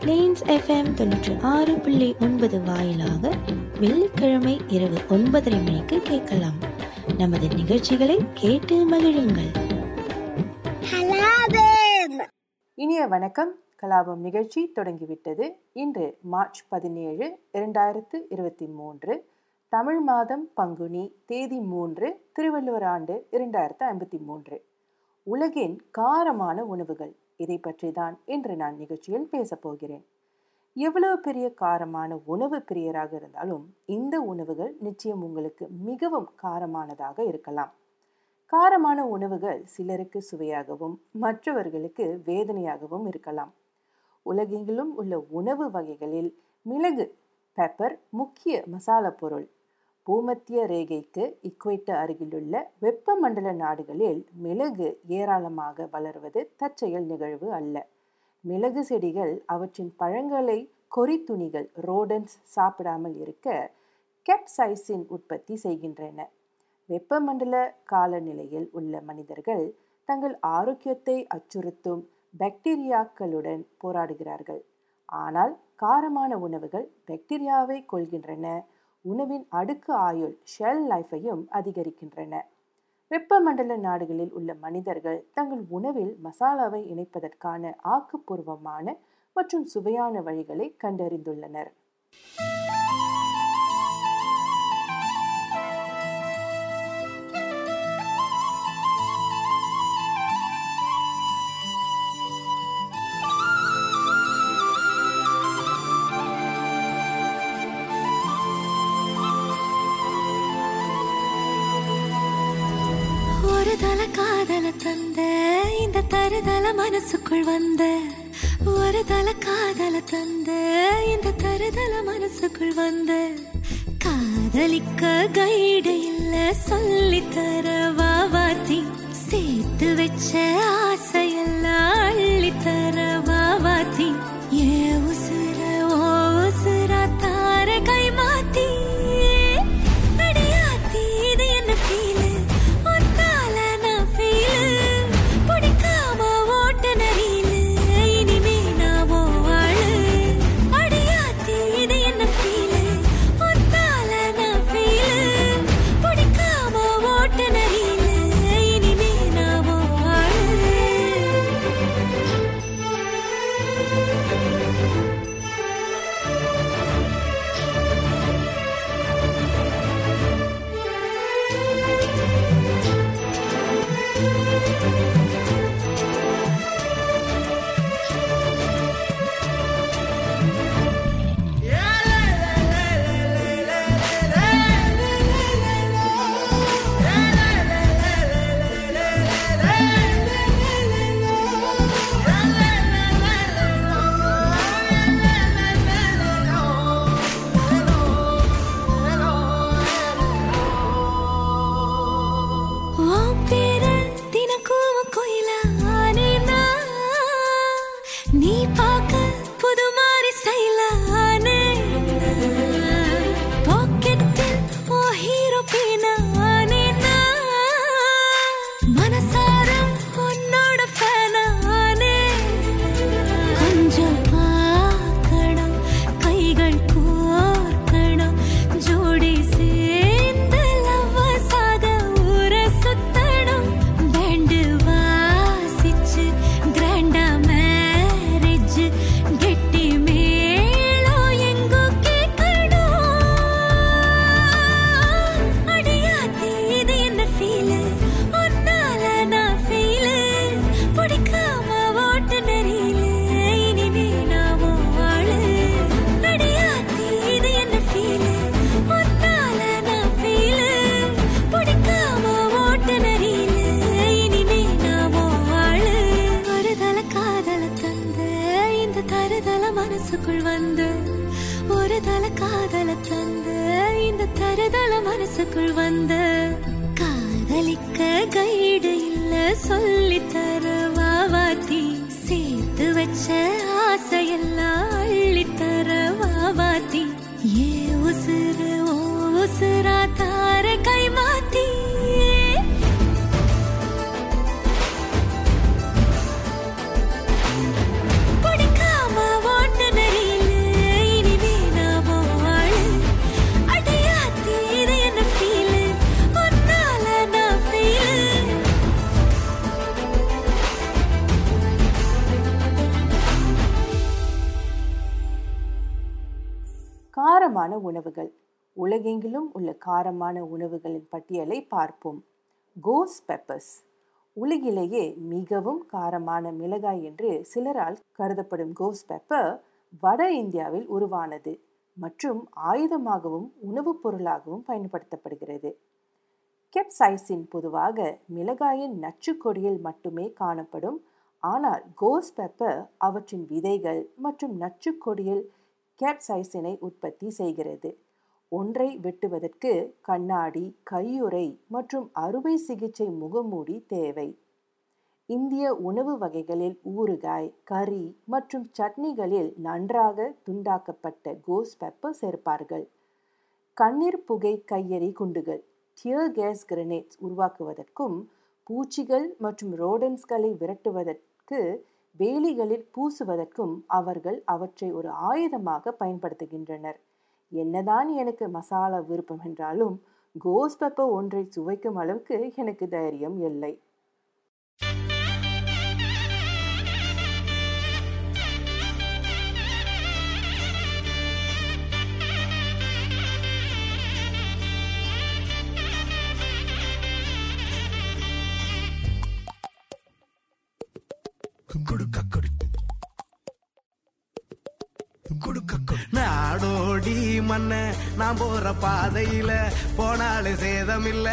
Planes FM தொண்ணூற்றி ஆறு புள்ளி ஒன்பது வாயிலாக வெள்ளிக்கிழமை இரவு ஒன்பதரை மணிக்கு கேட்கலாம். நமது நிகழ்ச்சிகளை கேட்டு மகிழுங்கள். இனிய வணக்கம். கலாபம் நிகழ்ச்சி தொடங்கிவிட்டது. இன்று மார்ச் பதினேழு இரண்டாயிரத்து இருபத்தி மூன்று தமிழ் மாதம் பங்குனி தேதி மூன்று திருவள்ளுவர் ஆண்டு இரண்டாயிரத்து ஐம்பத்தி மூன்று. உலகின் காரமான உணவுகள். இதை பற்றி தான் இன்று நான் நிகழ்ச்சியில் பேசப் போகிறேன் எவ்வளவு பெரிய காரமான உணவு பிரியராக இருந்தாலும் இந்த உணவுகள் நிச்சயம் உங்களுக்கு மிகவும் காரமானதாக இருக்கலாம். காரமான உணவுகள் சிலருக்கு சுவையாகவும் மற்றவர்களுக்கு வேதனையாகவும் இருக்கலாம். உலகெங்கிலும் உள்ள உணவு வகைகளில் மிளகு பெப்பர் முக்கிய மசாலா பொருள். பூமத்திய ரேகைக்கு இக்குவேட்டர் அருகிலுள்ள வெப்பமண்டல நாடுகளில் மிளகு ஏராளமாக வளர்வது தற்செயல் நிகழ்வு அல்ல. மிளகு செடிகள் அவற்றின் பழங்களை கொறித்துணிகள் ரோடன்ஸ் சாப்பிடாமல் இருக்க கெப்சைசின் உற்பத்தி செய்கின்றன. வெப்பமண்டல காலநிலையில் உள்ள மனிதர்கள் தங்கள் ஆரோக்கியத்தை அச்சுறுத்தும் பாக்டீரியாக்களுடன் போராடுகிறார்கள். ஆனால் காரமான உணவுகள் பாக்டீரியாவை கொள்கின்றன உணவின் அடுக்கு ஆயுள் ஷெல் லைஃபையும் அதிகரிக்கின்றன. வெப்பமண்டல நாடுகளில் உள்ள மனிதர்கள் தங்கள் உணவில் மசாலாவை இணைப்பதற்கான ஆக்கப்பூர்வமான மற்றும் சுவையான வழிகளை கண்டறிந்துள்ளனர். மனசுக்குள் வந்த ஒரு தல காதல தந்த இந்த தருதல மனசுக்குள் வந்த காதலிக்க கைடு இல்ல சொல்லி தர வாவாத்தி சேர்த்து வச்ச ஆசையெல்லாம் அள்ளி தர வாவாத்தி உணவுகள். உலகெங்கிலும் உள்ள காரமான உணவுகளின் பட்டியலை பார்ப்போம். கோஸ் பெப்பர்ஸ். உலகிலேயே மிகவும் காரமான மிளகாய் என்று சிலரால் கருதப்படும் கோஸ் பெப்பர் வட இந்தியாவில் உருவானது மற்றும் ஆயுதமாகவும் உணவுப் பொருளாகவும் பயன்படுத்தப்படுகிறது. கெப்சைசின் பொதுவாக மிளகாயின் நச்சுக்கொடியில் மட்டுமே காணப்படும். ஆனால் கோஸ் பெப்பர் அவற்றின் விதைகள் மற்றும் நச்சுக்கொடியில் கேப்சைசினை உற்பத்தி செய்கிறது. ஒன்றை வெட்டுவதற்கு கண்ணாடி கையுறை மற்றும் அறுவை சிகிச்சை முகமூடி தேவை. இந்திய உணவு வகைகளில் ஊறுகாய் கறி மற்றும் சட்னிகளில் நன்றாக துண்டாக்கப்பட்ட கோஸ் பெப்பர் சேர்ப்பார்கள். கண்ணீர் புகை கையெறி குண்டுகள் டியர் கேஸ் கிரனேட்ஸ் உருவாக்குவதற்கும் பூச்சிகள் மற்றும் ரோடன்ஸ்களை விரட்டுவதற்கு வேலிகளில் பூசுவதற்கும் அவர்கள் அவற்றை ஒரு ஆயுதமாக பயன்படுத்துகின்றனர். என்னதான் எனக்கு மசாலா விருப்பம் என்றாலும் கோஸ் பெப்பர் ஒன்றை சுவைக்கும் அளவுக்கு எனக்கு தைரியம் இல்லை. நாடோடி மண்ண நான் போற பாதையில போனாலே இல்ல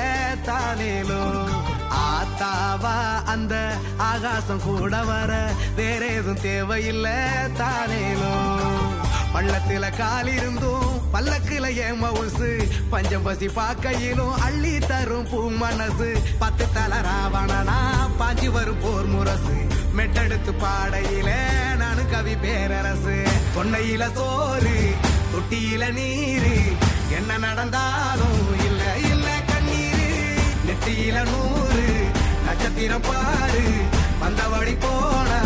தானேலோ. ஆத்தாவா அந்த ஆகாசம் கூட வர வேற எதுவும் தேவையில்ல தானேலோ. பள்ளத்தில கால் இருந்தும் பல்லக்குல ஏன் மவுசு பஞ்சம் பசி பாக்கையிலும் அள்ளி தரும் பூ மனசு. பத்து தல ராவணனா பாஞ்சி வரும் போர் முரசு. மெட்டெடுத்து பாடையில நானு கவி பேரரசு. பொன்னையில சோறு தொட்டியில நீரு. என்ன நடந்தாலும் இல்ல இல்ல கண்ணீரு. நெத்தியில நூறு நட்சத்திரம் பாரு. வந்த வழி போனா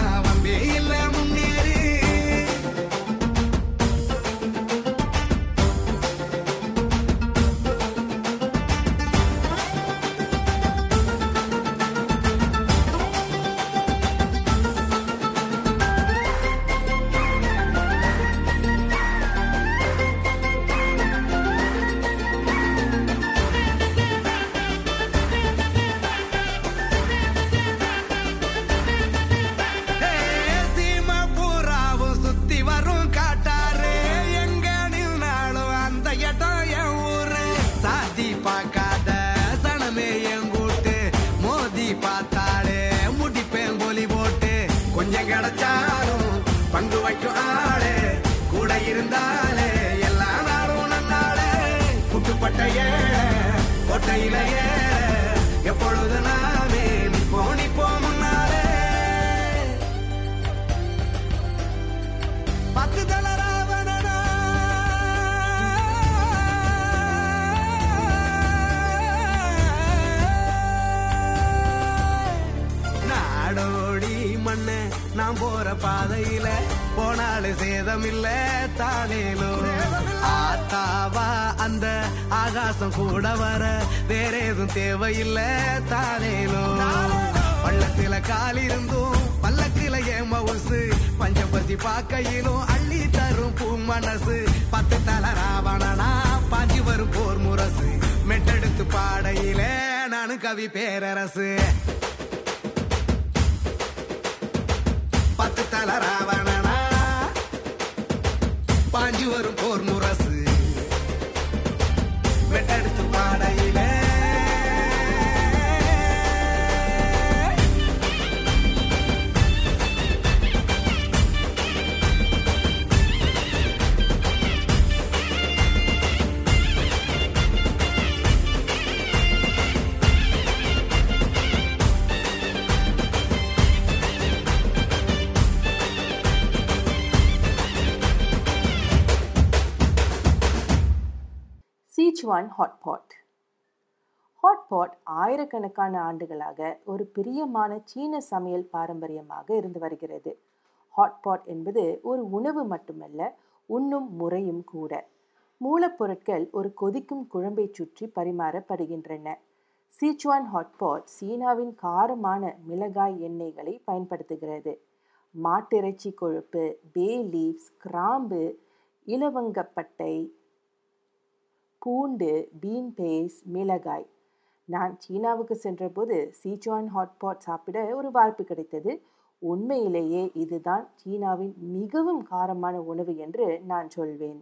கூட இருந்தாலே எல்லா நாடும் நன்னாலே குட்டுப்பட்டையே கொட்டையிலேயே எப்பொழுது நாமே நிப்போம் நிப்போம் முன்னாலே. பத்து ராவணனா நாடோடி மண்ண நான் போற பாதையில போனாலு சேதம் இல்ல தானேலும். ஆத்தாவா அந்த ஆகாசம் கூட வர வேற எதுவும் தேவையில்ல தானேலோ பள்ளத்தில கால் இருந்தும் பல்லக்கில ஏன் மவுசு பஞ்சபசி பாக்கையிலும் அள்ளி தரும் பூ மனசு. பத்து தல ராவணனா பாஞ்சி வரும் போர் முரசு. மெட்டெடுத்து பாடையில நானு கவி பேரரசு. பத்து தல ராவண ஒன் ஹாட்பாட் ஹாட்பாட் ஆயிரக்கணக்கான ஆண்டுகளாக ஒரு பிரியமான சீன சமையல் பாரம்பரியமாக இருந்து வருகிறது. ஹாட்பாட் என்பது ஒரு உணவு மட்டுமல்ல உண்ணும் முறையும் கூட. மூலப்பொருட்கள் ஒரு கொதிக்கும் குழம்பை சுற்றி பரிமாறப்படுகின்றன. சீச்சுவான் ஹாட்பாட் சீனாவின் காரமான மிளகாய் எண்ணெய்களை பயன்படுத்துகிறது. மாட்டிறைச்சி கொழுப்பு பே லீவ்ஸ் கிராம்பு இலவங்கப்பட்டை பூண்டு பீன் பேஸ் மிளகாய். நான் சீனாவுக்கு சென்றபோது சீச்சுவான் ஹாட்பாட் சாப்பிட ஒரு வாய்ப்பு கிடைத்தது. உண்மையிலேயே இதுதான் சீனாவின் மிகவும் காரமான உணவு என்று நான் சொல்வேன்.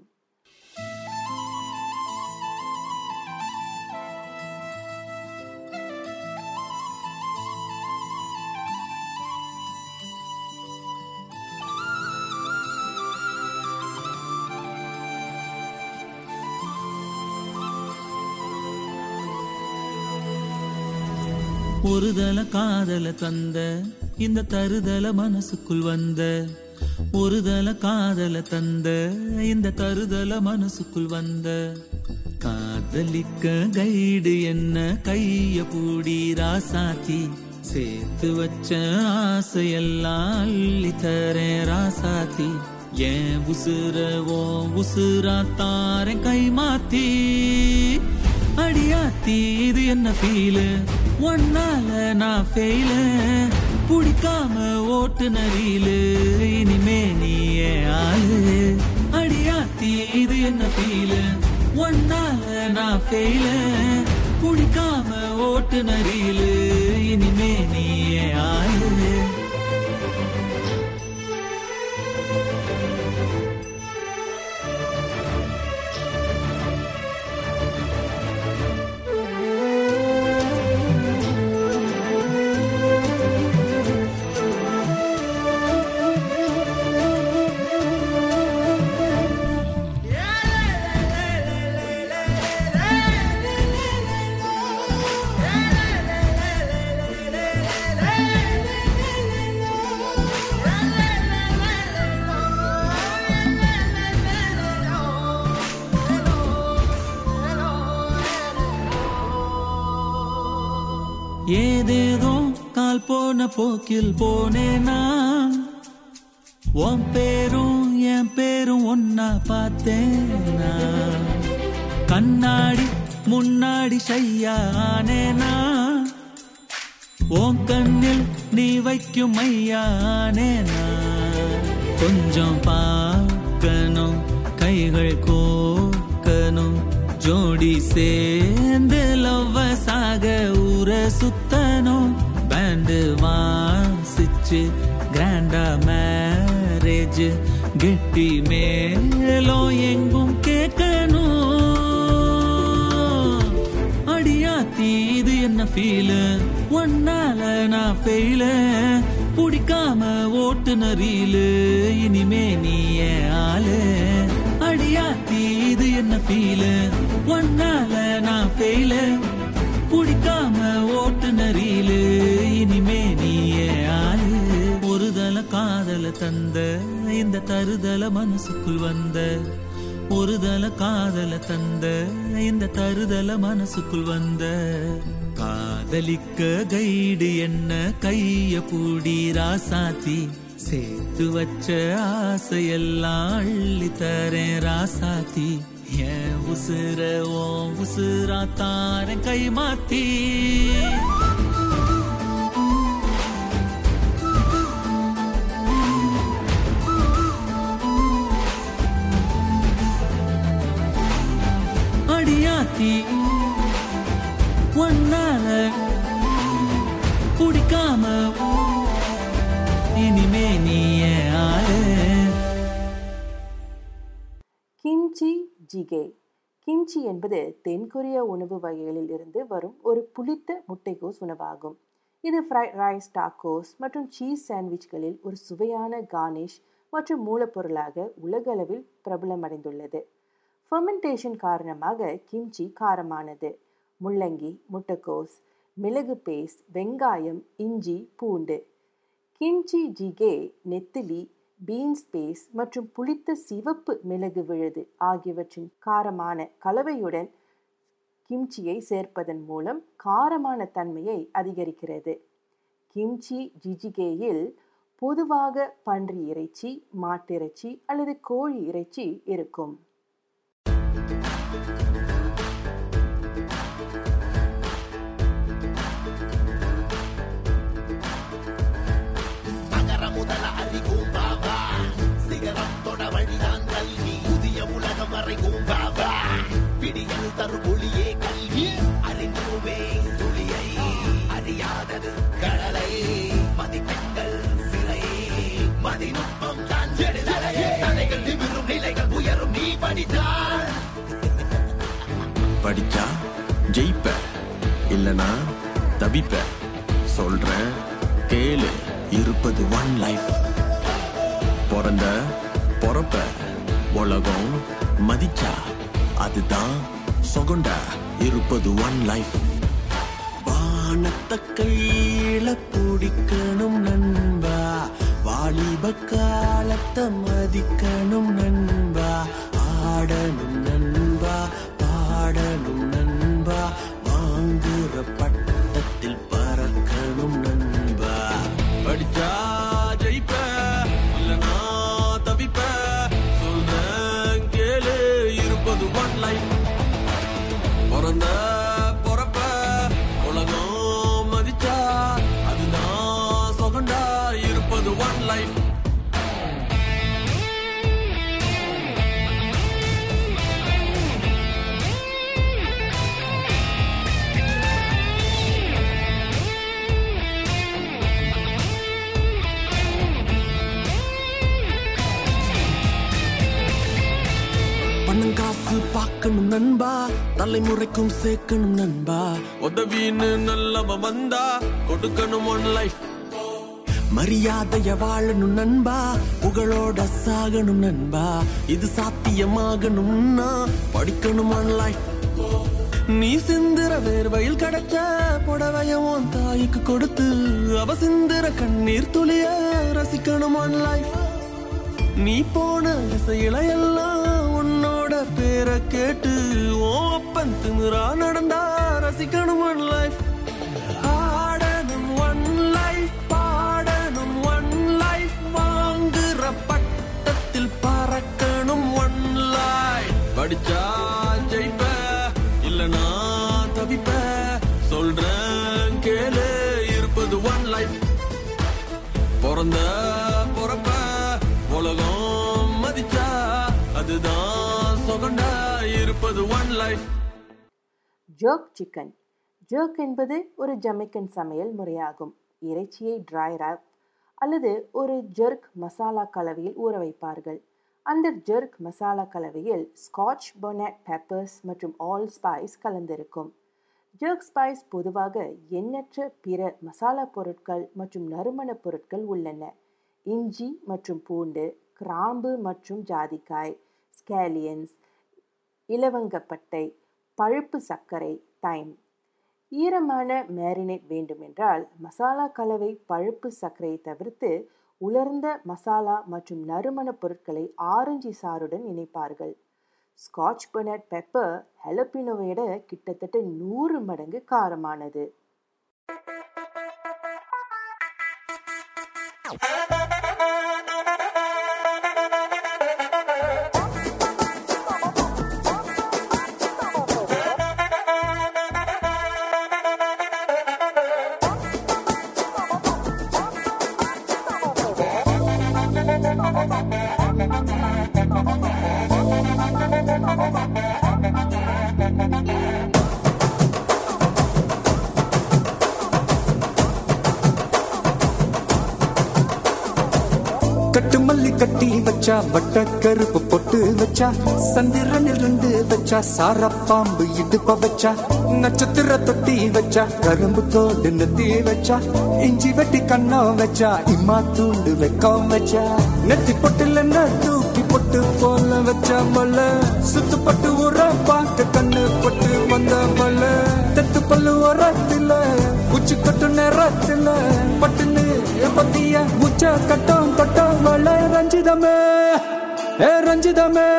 ஒருதல காதல தந்த இந்த தருதல மனசுக்குள் வந்த. ஒருதல காதல தந்த இந்த தருதல மனசுக்குள் வந்த. காதலிக்க கைடு என்ன கைய பூடி ராசாத்தி சேர்த்து வச்ச ஆசையெல்லாம் அள்ளி தரேன் ராசாத்தி ஏன் உசுர ஓ உசுரா தாரேன் கை மாத்தி. அடியாத்தி இது என்ன ஃபீலு ஒன்னால நான் ஃபெயில பிடிக்காம ஓட்டுன ரீலு. இனிமே நீ ஆளு? அடியாத்தி இது என்ன ஃபீலு ஒன்னால நான் ஃபெயில பிடிக்காம ஓட்டுன ரீலு. இனிமே நீ ஆளு? கால் போன போக்கில் போனேனா உன் பேரும் என் பேரும் ஒன்னா பார்த்தேன் கண்ணாடி முன்னாடி ஷையானேனா உன் கண்ணில் நீ வைக்கும் மையானேனா கொஞ்சம் பார்க்கணும் கைகள் கோக்கணும் ஜோடி சேர்ந்து லவ்வசாக ஊர சுத்தனும் வந்து வாசிச்சு கிராண்டா மேரேஜ் கெட்டி மேலோ எங்கும் கேட்கணும். அடியாத்தி இது என்ன ஃபீலு ஒன்னால நான் ஃபெயில பிடிக்காம ஓட்டுன ரீலு? இனிமே நீ ஆளு? அடியாத்தி இது என்ன ஃபீலு ஒன்னால நான் ஃபெயில பிடிக்காம ஓட்டுன ரீலு? காதல தந்த இந்த தருதல மனசுக்குள் வந்த. ஒரு தல காதல தந்த இந்த தருதல மனசுக்குள் வந்த. காதலிக்க கைடு என்ன கைய பூடி ராசாத்தி சேர்த்து வச்ச ஆசையெல்லாம் அள்ளி தரேன் ராசாத்தி என் உசுர ஓ உசுரா தாரேன் கை மாத்தி. அடியாத்தி ஒன்னால பிடிக்காம இனிமே நீய ஆளு. Kimchi GK. கிம்ச்சி என்பது தென்கொரிய உணவு வகைகளில் இருந்து வரும் ஒரு புளித்த முட்டைகோஸ் உணவாகும். இது ஃப்ரைட் ரைஸ் டாக்கோஸ் மற்றும் சீஸ் சாண்ட்விச்களில் ஒரு சுவையான கார்னிஷ் மற்றும் மூலப்பொருளாக உலகளவில் பிரபலமடைந்துள்ளது. ஃபெர்மெண்டேஷன் காரணமாக கிம்ச்சி காரமானது. முள்ளங்கி முட்டைக்கோஸ் மிளகு பேஸ்ட் வெங்காயம் இஞ்சி பூண்டு. கிம்ச்சி ஜிகே நெத்திலி பீன்ஸ் பேஸ்ட் மற்றும் புளித்த சிவப்பு மிளகு விழுது ஆகியவற்றின் காரமான கலவையுடன் கிம்ச்சியை சேர்ப்பதன் மூலம் காரமான தன்மையை அதிகரிக்கிறது. கிம்ச்சி ஜிஜிகேயில் பொதுவாக பன்றி இறைச்சி மாட்டிறைச்சி அல்லது கோழி இறைச்சி இருக்கும். வரைக்கும் பாபா பிடியில் தரும் ஒளியே கல்வி அறிந்தோமே துளியை அறியாதது படிச்சா ஜெயிப்ப இல்லனா தவிப்ப. சொல்றேன் கேளு இருப்பது ஒன் லைஃப் பிறந்த பொறப்ப உலகம் மதிச்சா அதுதான் சொகுண்டா இருப்பது ஒன் லைஃப் வானத்தை கையில பிடிக்கணும் நண்பா வாலிப காலத்தை மதிக்கணும் நண்பா. ஆடணும் பாடணும் தலைமுறைக்கும் சேர்க்கணும் நண்பா. உதவின்னு நல்லவ வந்தா கொடுக்கணும் ஒன் லைஃப் மரியாதைய வாழணும் நண்பா. புகழோட சாகணும் நண்பா. இது சாத்தியமாகணும்னா படிக்கணும் ஒன் லைஃப் நீ சிந்திர வேர்வையில் கிடைச்ச புடவையும் உன் தாய்க்கு கொடுத்து அவ சிந்திர கண்ணீர் துளிய ரசிக்கணும் ஒன் லைஃப் நீ போன இசையில எல்லாம் பேரை கேட்டு ஓ அப்பன் திமிரா நடந்தா ரசிக்கணும் ஒன் லைஃப் ஆடணும் ஒன் லைஃப் பாடணும் ஒன் லைஃப் வாங்குற பட்டத்தில் பறக்கணும் ஒன் லைஃப் படிச்சா ஜெயிப்ப இல்லனா தவிப்ப. சொல்றேன் கேளு இருப்பது ஒன் லைஃப் பிறந்த பொறப்ப உலகம் மதிச்சா அதுதான் ஜோக் இருப்பது one life jerk chicken jerk என்பது ஒரு ஜமைக்கன் சமையல் முறையாகும். இறைச்சியை ட்ரை ராப் அல்லது ஒரு ஜெர்க் மசாலா கலவையில் ஊற வைப்பார்கள். அந்த ஜெர்க் மசாலா கலவையில் ஸ்காட்ச் பொனட் பெப்பர்ஸ் மற்றும் ஆல் ஸ்பைஸ் கலந்திருக்கும். ஜர்க் ஸ்பைஸ் பொதுவாக எண்ணற்ற பிற மசாலா பொருட்கள் மற்றும் நறுமணப் பொருட்கள் உள்ளன. இஞ்சி மற்றும் பூண்டு கிராம்பு மற்றும் ஜாதிக்காய் ஸ்கேலியன்ஸ் இலவங்கப்பட்டை பழுப்பு சர்க்கரை தைம் ஈரமான மேரினேட் வேண்டுமென்றால் மசாலா கலவை பழுப்பு சர்க்கரையை தவிர்த்து உலர்ந்த மசாலா மற்றும் நறுமணப் பொருட்களை ஆரஞ்சு சாறுடன் இணைப்பார்கள். ஸ்காட்ச் பனட் பெப்பர் ஹெலப்பினோவை விட கிட்டத்தட்ட நூறு மடங்கு காரமானது. வச்சா வட்ட கருப்பு பொட்டு வச்சா சந்திரனில் ரெண்டு வச்சா சார பாம்பு இடுப்ப வச்சா நட்சத்திர தொட்டி வச்சா கரும்பு தோடு நெத்தி வச்சா இஞ்சி வெட்டி கண்ணம் வச்சா இம்மா தூண்டு வெக்கம் வச்சா நெத்தி பொட்டுல தூக்கி பொட்டு போல வச்சா மல்ல சுத்து பட்டு உர பார்க்க கண்ணு பொட்டு வந்த மல்ல தெத்து பல்லு உரத்துல உச்சி கட்டு நேரத்துல பட்டுன்னு பத்திய உச்ச கட்டம் கட்டம் வள ரஞ்சிதமே ஏ ரஞ்சிதமே.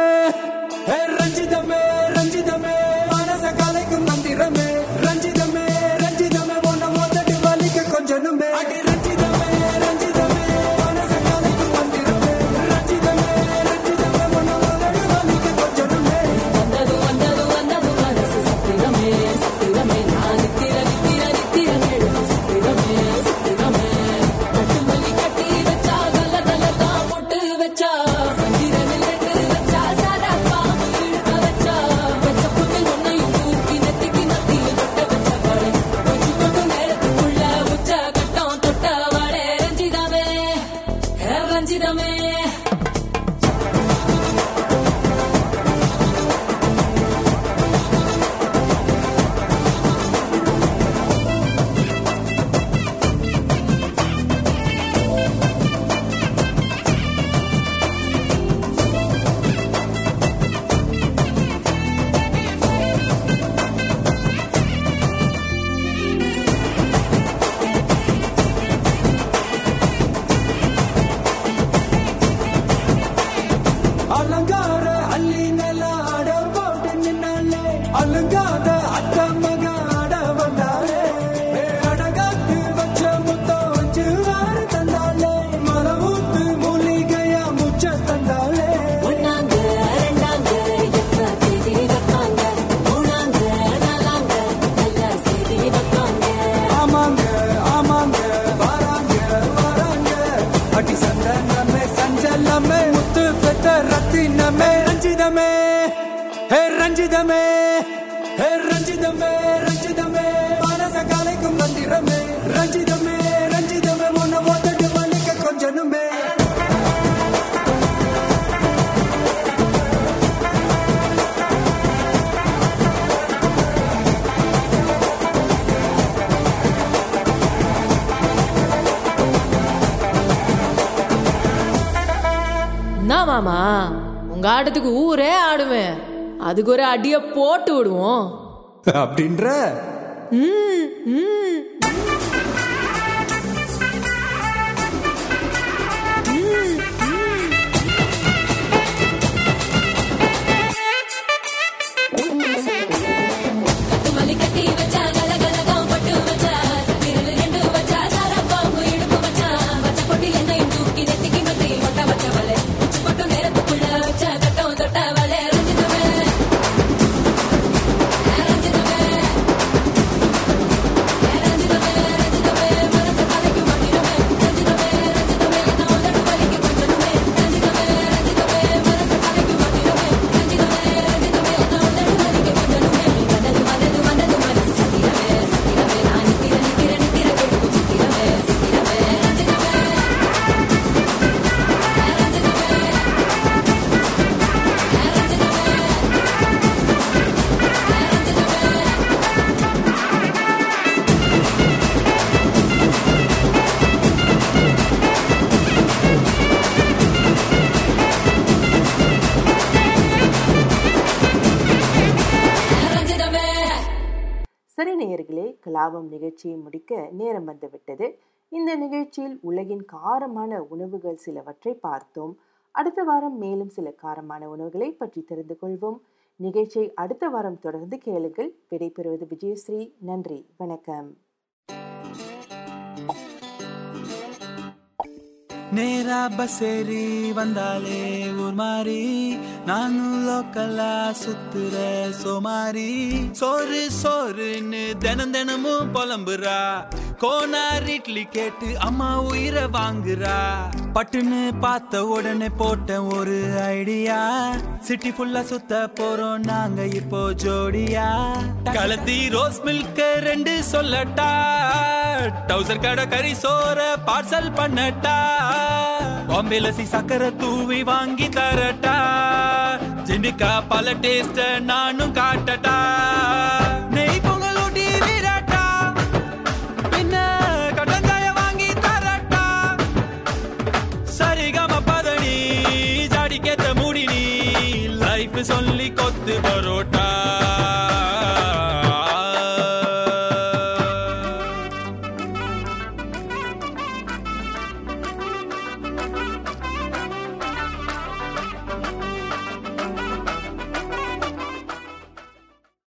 ஆட்டத்துக்கு ஊரே ஆடுவேன். அதுக்கு ஒரு அடிய போட்டு விடுவோம். அப்படின்ற? ம், ம். கலாபம் நிகழ்ச்சியை முடிக்க நேரம் வந்துவிட்டது. இந்த நிகழ்ச்சியில் உலகின் காரமான உணவுகள் சிலவற்றை பார்த்தோம். அடுத்த வாரம் மேலும் சில காரமான உணவுகளை பற்றி தெரிந்து கொள்வோம். நிகழ்ச்சியை அடுத்த வாரம் தொடர்ந்து கேளுங்கள். விடைபெறுவது விஜயஸ்ரீ. நன்றி. வணக்கம். நேரா பஸ் ஏறி வந்தாலே ஊர் மாறி. நானும் லோக்கலா சுத்துற சோமாரி சோறு சோறுன்னு தினம் தினமும் புலம்புறா. கோனார் இட்லி கேட்டு அம்மா உயிரை வாங்குறா. பட்டுன்னு பார்த்த உடனே போட்டேன் ஒரு ஐடியா. சிட்டி ஃபுல்லா சுத்த போறோம் நாங்க இப்போ ஜோடியா. கலத்தி ரோஸ் மில்க் ரெண்டு சொல்லட்டா. டவுசர் கடை கறி சோற பார்சல் பண்ணட்டா. பாம்பேல சி சக்கரை தூவி வாங்கி தரட்டா. ஜிண்டிக்கா பல டேஸ்ட நானும் காட்டட்டா.